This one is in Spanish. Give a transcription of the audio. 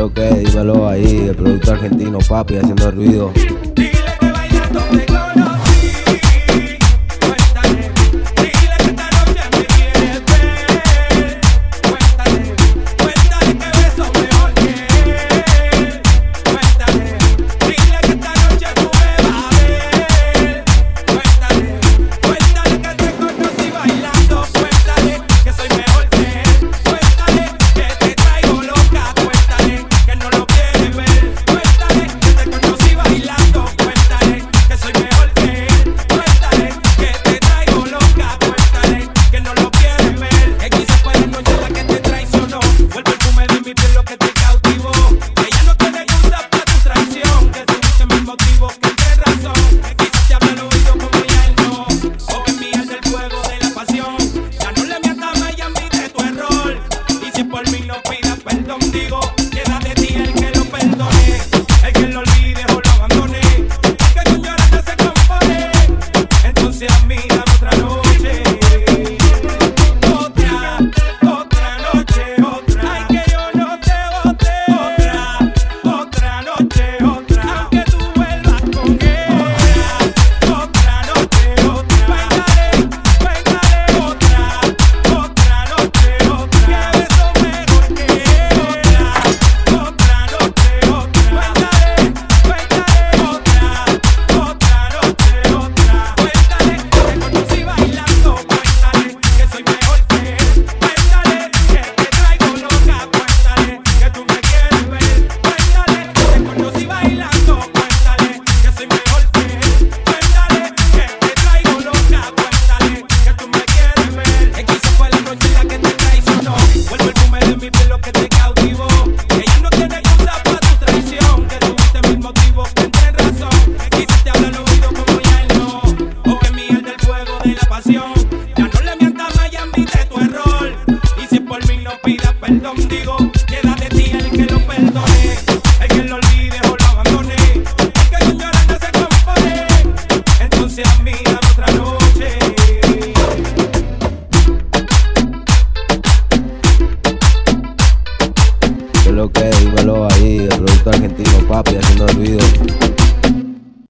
lo que, dímelo ahí, el producto argentino, papi, haciendo ruido. no pain. Lo que, dímelo ahí, el producto argentino, papi, haciendo